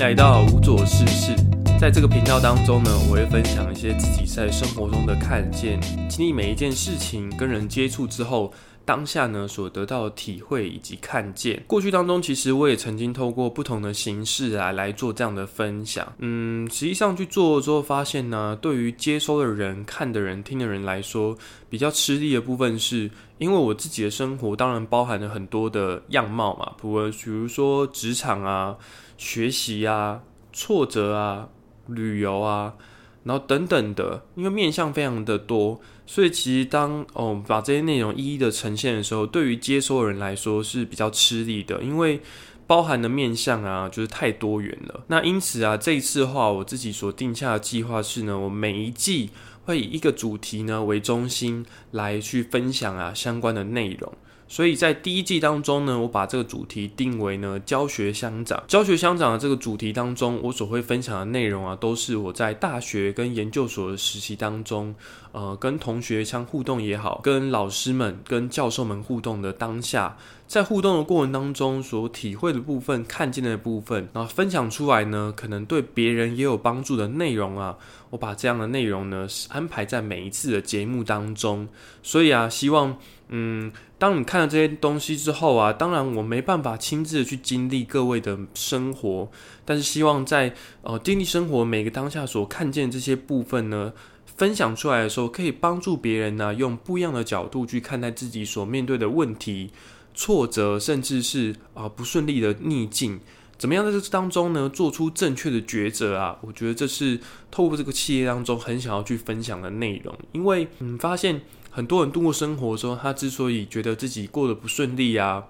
迎来到无所事事。在这个频道当中呢，我会分享一些自己在生活中的看见，经历每一件事情跟人接触之后，当下呢所得到的体会以及看见。过去当中，其实我也曾经透过不同的形式啊来做这样的分享。嗯，实际上去做了之后发现呢，对于接收的人、看的人、听的人来说，比较吃力的部分是，因为我自己的生活当然包含了很多的样貌嘛，不过比如说职场啊、学习啊、挫折啊。旅游啊，然后等等的，因为面向非常的多，所以其实当哦把这些内容一一的呈现的时候，对于接收人来说是比较吃力的，因为包含的面向啊就是太多元了。那因此啊，这一次的话，我自己所定下的计划是呢，我每一季会以一个主题呢为中心来去分享啊相关的内容。所以在第一季当中呢，我把这个主题定为呢教学相长。教学相长的这个主题当中，我所会分享的内容啊，都是我在大学跟研究所的实习当中，呃，跟同学相互动也好，跟老师们、跟教授们互动的当下，在互动的过程当中所体会的部分、看见的部分，然后分享出来呢，可能对别人也有帮助的内容啊，我把这样的内容呢安排在每一次的节目当中。所以啊，希望。嗯，当你看了这些东西之后啊，当然我没办法亲自去经历各位的生活，但是希望在呃经历生活每个当下所看见这些部分呢，分享出来的时候，可以帮助别人呢，用不一样的角度去看待自己所面对的问题、挫折，甚至是啊不顺利的逆境，怎么样在这当中呢，做出正确的抉择啊？我觉得这是透过这个企业当中很想要去分享的内容，因为嗯发现。很多人度过生活的时候，他之所以觉得自己过得不顺利啊，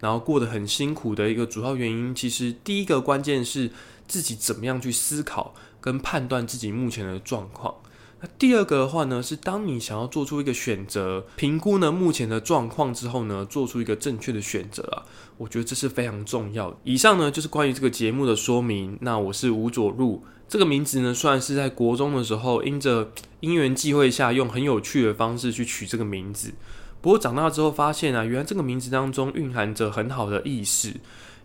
然后过得很辛苦的一个主要原因，其实第一个关键是自己怎么样去思考跟判断自己目前的状况。那第二个的话呢，是当你想要做出一个选择，评估呢目前的状况之后呢，做出一个正确的选择啊，我觉得这是非常重要的。以上呢就是关于这个节目的说明。那我是吴佐入。这个名字呢，算是在国中的时候，因着因缘际会下，用很有趣的方式去取这个名字。不过长大之后发现啊，原来这个名字当中蕴含着很好的意思，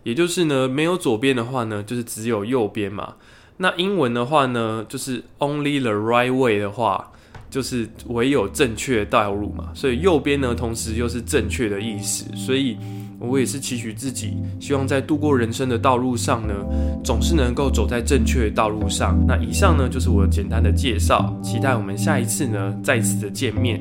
也就是呢，没有左边的话呢，就是只有右边嘛。那英文的话呢，就是 Only the right way 的话。就是唯有正确道路嘛，所以右边呢，同时又是正确的意思，所以我也是期许自己，希望在度过人生的道路上呢，总是能够走在正确的道路上。那以上呢，就是我简单的介绍，期待我们下一次呢，再次的见面。